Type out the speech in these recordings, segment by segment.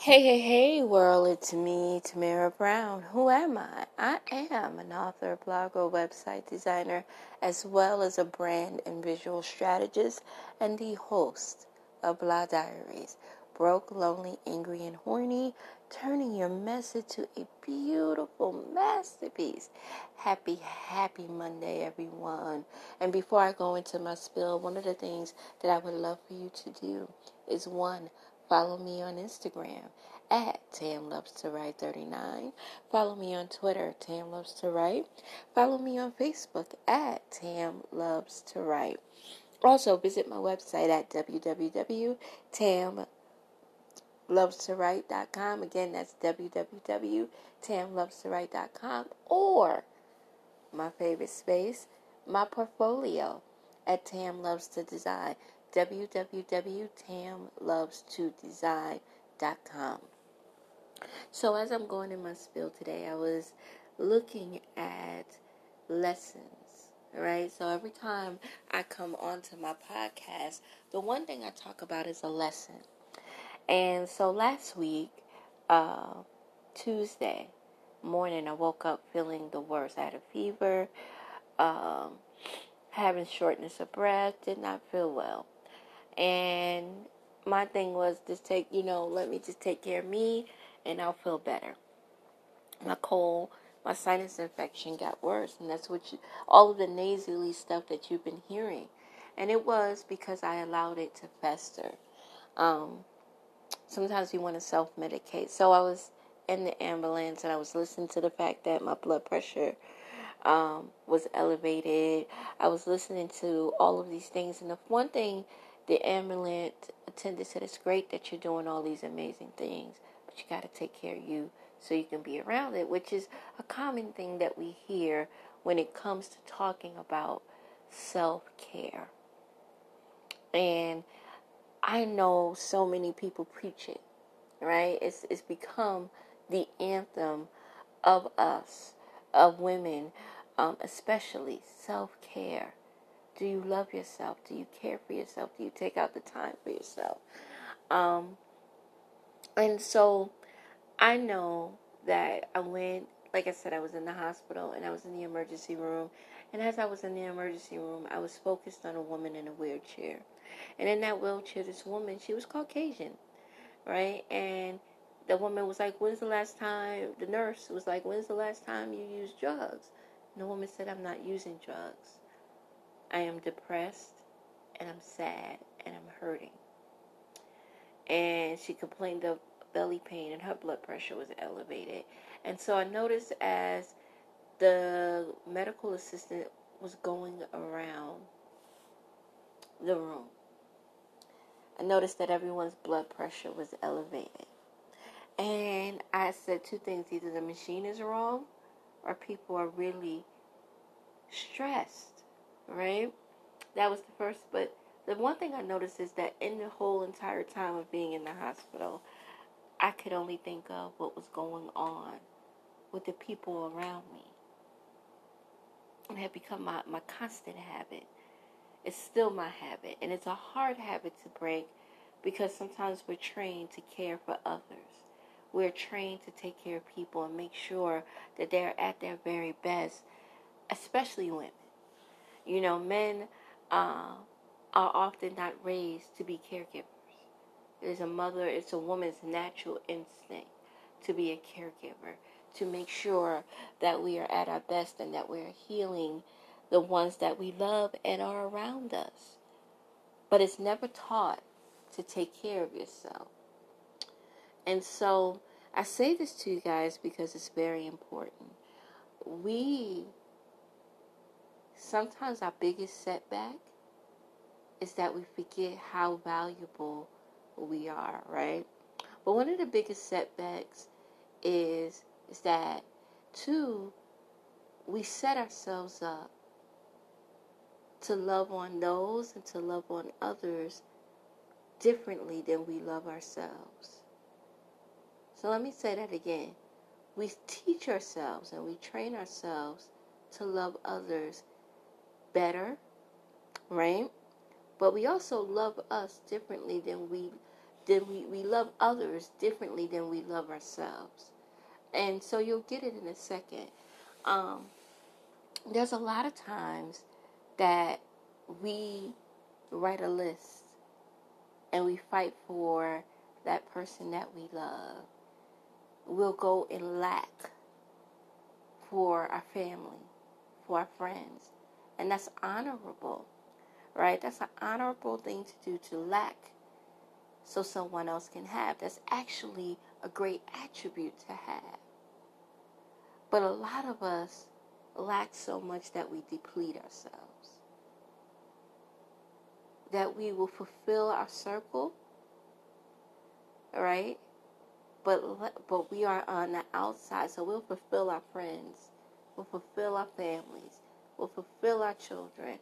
Hey, hey, hey, world, it's me, Tamara Brown. Who am I? I am an author, blogger, website designer, as well as a brand and visual strategist and the host of Blah Diaries. Broke, lonely, angry, and horny, turning your message to a beautiful masterpiece. Happy, happy Monday, everyone. And before I go into my spill, one of the things that I would love for you to do is one, Follow me on Instagram at Tam Loves to Write 39. Follow me on Twitter, Tam Loves to Write. Follow me on Facebook at Tam Loves to Write. Also, visit my website at www.tamlovestowrite.com. Again, that's www.tamlovestowrite.com. Or my favorite space, my portfolio at Tam Loves to Design www.tamloves2design.com. So, as I'm going in my spiel today, I was looking at lessons, right? So, every time I come onto my podcast, the one thing I talk about is a lesson. And so, last week, uh, Tuesday morning, I woke up feeling the worst. I had a fever, um, having shortness of breath, did not feel well. And my thing was just take, you know, let me just take care of me and I'll feel better. My cold, my sinus infection got worse, and that's what you, all of the nasally stuff that you've been hearing. And it was because I allowed it to fester. Um, sometimes you want to self medicate. So I was in the ambulance and I was listening to the fact that my blood pressure um, was elevated. I was listening to all of these things. And the one thing the ambulance attendant said, It's great that you're doing all these amazing things, but you got to take care of you so you can be around it, which is a common thing that we hear when it comes to talking about self care. And I know so many people preach it, right? It's, it's become the anthem of us, of women, um, especially self care. Do you love yourself? Do you care for yourself? Do you take out the time for yourself? Um, and so I know that I went, like I said, I was in the hospital and I was in the emergency room. And as I was in the emergency room, I was focused on a woman in a wheelchair. And in that wheelchair, this woman, she was Caucasian, right? And the woman was like, When's the last time? The nurse was like, When's the last time you used drugs? And the woman said, I'm not using drugs. I am depressed and I'm sad and I'm hurting. And she complained of belly pain and her blood pressure was elevated. And so I noticed as the medical assistant was going around the room, I noticed that everyone's blood pressure was elevated. And I said two things either the machine is wrong or people are really stressed right? That was the first, but the one thing I noticed is that in the whole entire time of being in the hospital, I could only think of what was going on with the people around me. It had become my, my constant habit. It's still my habit, and it's a hard habit to break because sometimes we're trained to care for others. We're trained to take care of people and make sure that they're at their very best, especially women. You know, men uh, are often not raised to be caregivers. It's a mother, it's a woman's natural instinct to be a caregiver, to make sure that we are at our best and that we're healing the ones that we love and are around us. But it's never taught to take care of yourself. And so I say this to you guys because it's very important. We sometimes our biggest setback is that we forget how valuable we are, right? But one of the biggest setbacks is is that two we set ourselves up to love on those and to love on others differently than we love ourselves. So let me say that again. We teach ourselves and we train ourselves to love others better, right? But we also love us differently than we than we, we love others differently than we love ourselves. And so you'll get it in a second. Um, there's a lot of times that we write a list and we fight for that person that we love. We'll go in lack for our family, for our friends. And that's honorable, right? That's an honorable thing to do to lack so someone else can have. That's actually a great attribute to have. But a lot of us lack so much that we deplete ourselves. That we will fulfill our circle, right? But but we are on the outside, so we'll fulfill our friends, we'll fulfill our families, we'll fulfill our children,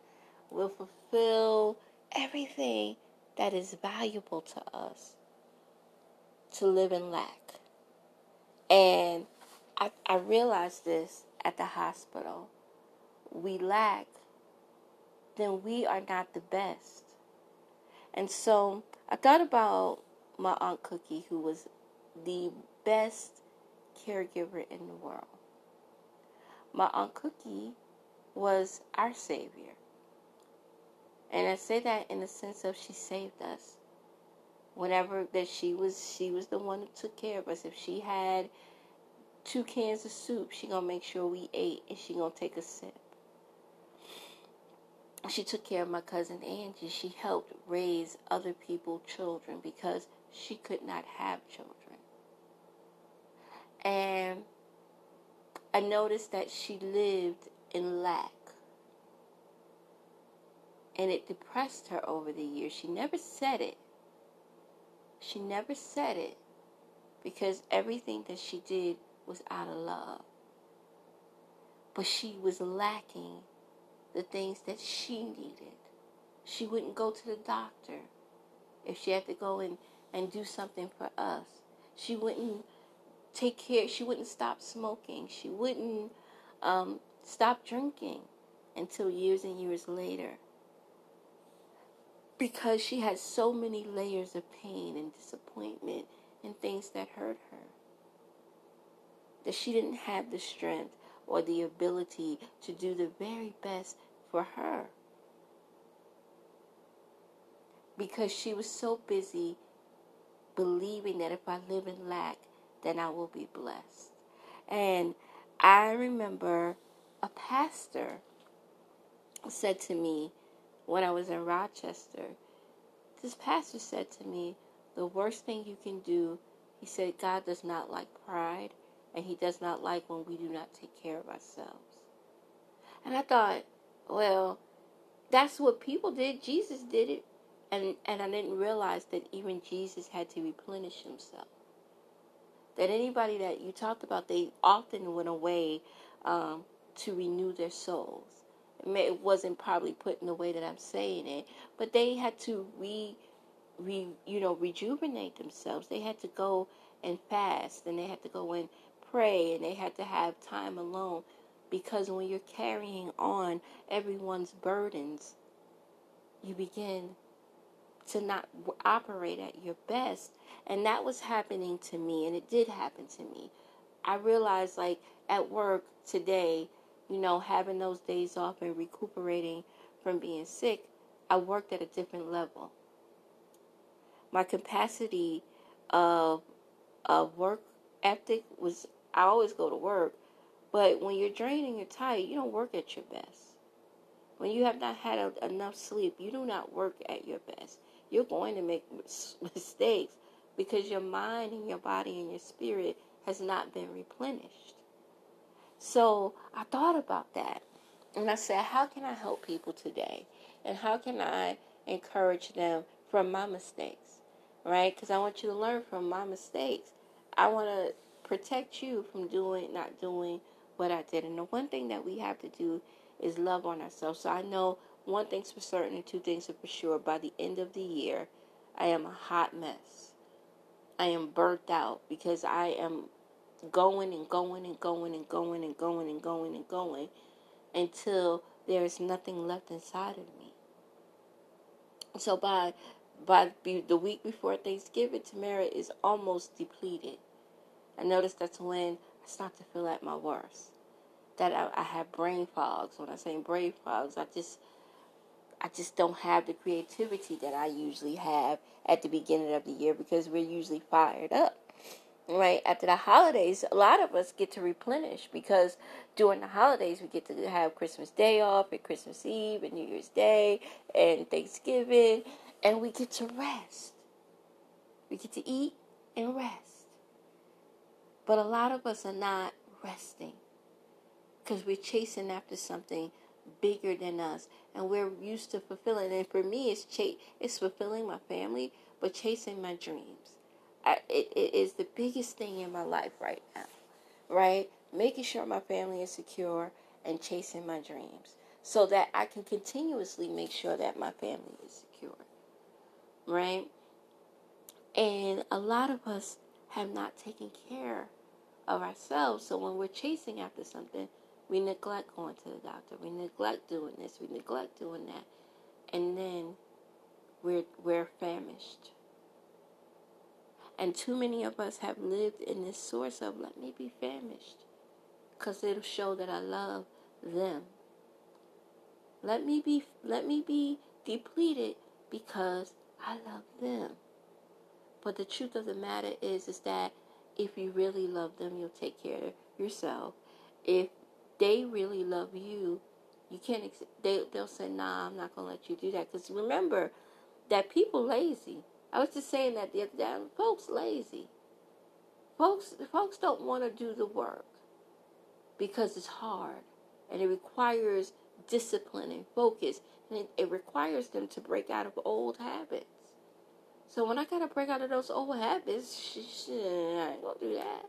we'll fulfill everything that is valuable to us to live in lack. And I, I realized this at the hospital. We lack, then we are not the best. And so I thought about my Aunt Cookie, who was the best caregiver in the world. My Aunt Cookie was our Savior. And I say that in the sense of she saved us. Whenever that she was she was the one who took care of us. If she had two cans of soup, she gonna make sure we ate and she gonna take a sip. She took care of my cousin Angie. She helped raise other people's children because she could not have children. And I noticed that she lived in lack and it depressed her over the years. She never said it. She never said it because everything that she did was out of love. But she was lacking the things that she needed. She wouldn't go to the doctor if she had to go and, and do something for us. She wouldn't take care, she wouldn't stop smoking. She wouldn't um, stop drinking until years and years later because she had so many layers of pain and disappointment and things that hurt her. That she didn't have the strength or the ability to do the very best for her. Because she was so busy believing that if I live in lack, then I will be blessed. And I remember a pastor said to me, when I was in Rochester, this pastor said to me, The worst thing you can do, he said, God does not like pride, and he does not like when we do not take care of ourselves. And I thought, well, that's what people did. Jesus did it. And, and I didn't realize that even Jesus had to replenish himself. That anybody that you talked about, they often went away um, to renew their souls it wasn't probably put in the way that I'm saying it, but they had to re, re, you know, rejuvenate themselves. They had to go and fast, and they had to go and pray, and they had to have time alone, because when you're carrying on everyone's burdens, you begin to not operate at your best, and that was happening to me, and it did happen to me. I realized, like at work today you know, having those days off and recuperating from being sick, I worked at a different level. My capacity of of work ethic was I always go to work, but when you're drained and you're tired, you don't work at your best. When you have not had a, enough sleep, you do not work at your best. You're going to make mistakes because your mind and your body and your spirit has not been replenished. So I thought about that. And I said, how can I help people today? And how can I encourage them from my mistakes? Right? Because I want you to learn from my mistakes. I want to protect you from doing, not doing what I did. And the one thing that we have to do is love on ourselves. So I know one thing's for certain and two things are for sure. By the end of the year, I am a hot mess. I am burnt out because I am going and going and going and going and going and going and going until there is nothing left inside of me. So by by the week before Thanksgiving, Tamara is almost depleted. I notice that's when I start to feel at my worst. That I, I have brain fogs. When I say brain fogs, I just I just don't have the creativity that I usually have at the beginning of the year because we're usually fired up. Right after the holidays, a lot of us get to replenish because during the holidays we get to have Christmas Day off and Christmas Eve and New Year's Day and Thanksgiving, and we get to rest. We get to eat and rest. But a lot of us are not resting because we're chasing after something bigger than us and we're used to fulfilling and for me it's ch- it's fulfilling my family but chasing my dreams It, it is the biggest thing in my life right now right making sure my family is secure and chasing my dreams so that I can continuously make sure that my family is secure right and a lot of us have not taken care of ourselves so when we're chasing after something we neglect going to the doctor. We neglect doing this. We neglect doing that. And then we're, we're famished. And too many of us have lived in this source of let me be famished because it'll show that I love them. Let me be let me be depleted because I love them. But the truth of the matter is is that if you really love them, you'll take care of yourself. If they really love you, you can't. Ex- they they'll say, "Nah, I'm not gonna let you do that." Because remember that people lazy. I was just saying that the other day. Folks lazy. Folks folks don't want to do the work because it's hard and it requires discipline and focus, and it, it requires them to break out of old habits. So when I gotta break out of those old habits, shit, I ain't gonna do that.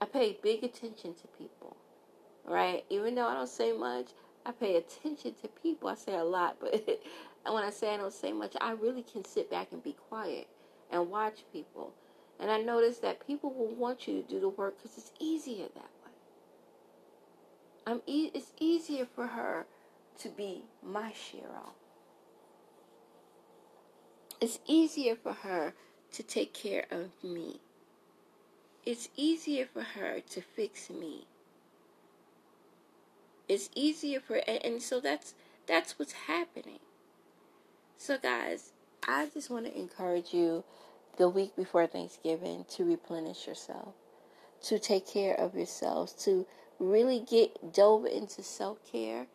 I pay big attention to people, right? Even though I don't say much, I pay attention to people. I say a lot, but when I say I don't say much, I really can sit back and be quiet and watch people. And I notice that people will want you to do the work because it's easier that way. I'm e- it's easier for her to be my shero. It's easier for her to take care of me it's easier for her to fix me. It's easier for and, and so that's that's what's happening. So guys, I just want to encourage you the week before Thanksgiving to replenish yourself, to take care of yourselves, to really get dove into self-care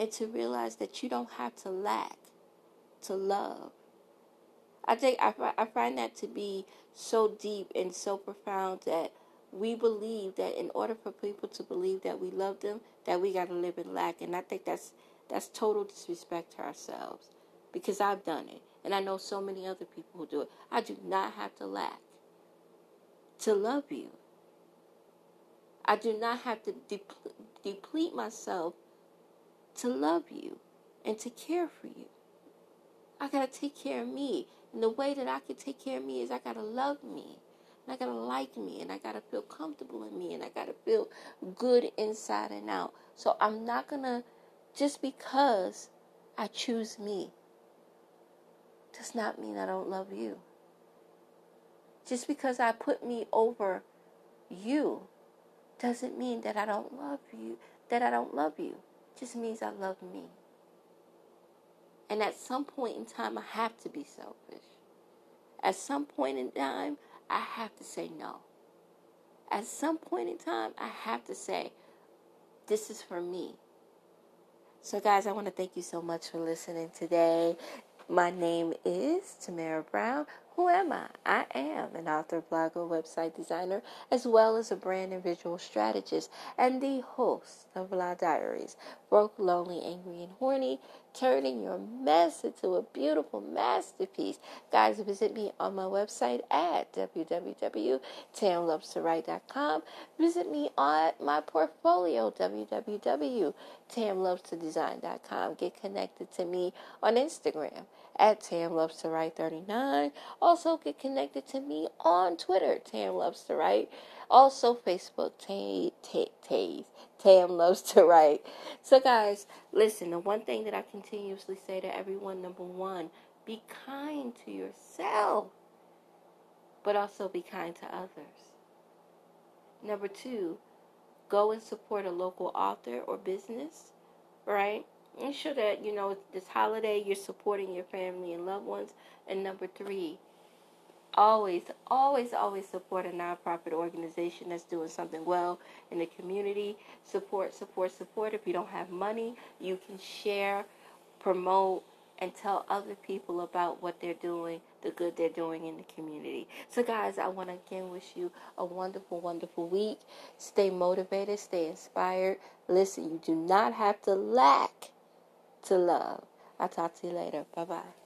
and to realize that you don't have to lack to love. I think I, I find that to be so deep and so profound that we believe that in order for people to believe that we love them, that we got to live in lack, and I think that's that's total disrespect to ourselves, because I've done it, and I know so many other people who do it. I do not have to lack to love you. I do not have to deplete, deplete myself to love you and to care for you. I got to take care of me. And the way that I can take care of me is I got to love me. And I got to like me. And I got to feel comfortable in me. And I got to feel good inside and out. So I'm not going to, just because I choose me, does not mean I don't love you. Just because I put me over you doesn't mean that I don't love you, that I don't love you. It just means I love me. And at some point in time, I have to be selfish. At some point in time, I have to say no. At some point in time, I have to say, this is for me. So, guys, I want to thank you so much for listening today. My name is Tamara Brown. Who am I? I am an author, blogger, website designer, as well as a brand and visual strategist, and the host of Blah Diaries Broke, Lonely, Angry, and Horny, turning your mess into a beautiful masterpiece. Guys, visit me on my website at www.tamlovestowrite.com. Visit me on my portfolio, www.tamlovetodesign.com. Get connected to me on Instagram at Tam Loves to Write 39. Also, get connected to me on Twitter, Tam Loves to Write. Also, Facebook, Taze, Tam Loves to Write. So, guys, listen, the one thing that I continuously say to everyone number one, be kind to yourself, but also be kind to others. Number two, go and support a local author or business, right? Ensure that, you know, this holiday you're supporting your family and loved ones. And number three, always, always, always support a nonprofit organization that's doing something well in the community. Support, support, support. If you don't have money, you can share, promote, and tell other people about what they're doing, the good they're doing in the community. So, guys, I want to again wish you a wonderful, wonderful week. Stay motivated, stay inspired. Listen, you do not have to lack to love. I'll talk to you later. Bye bye.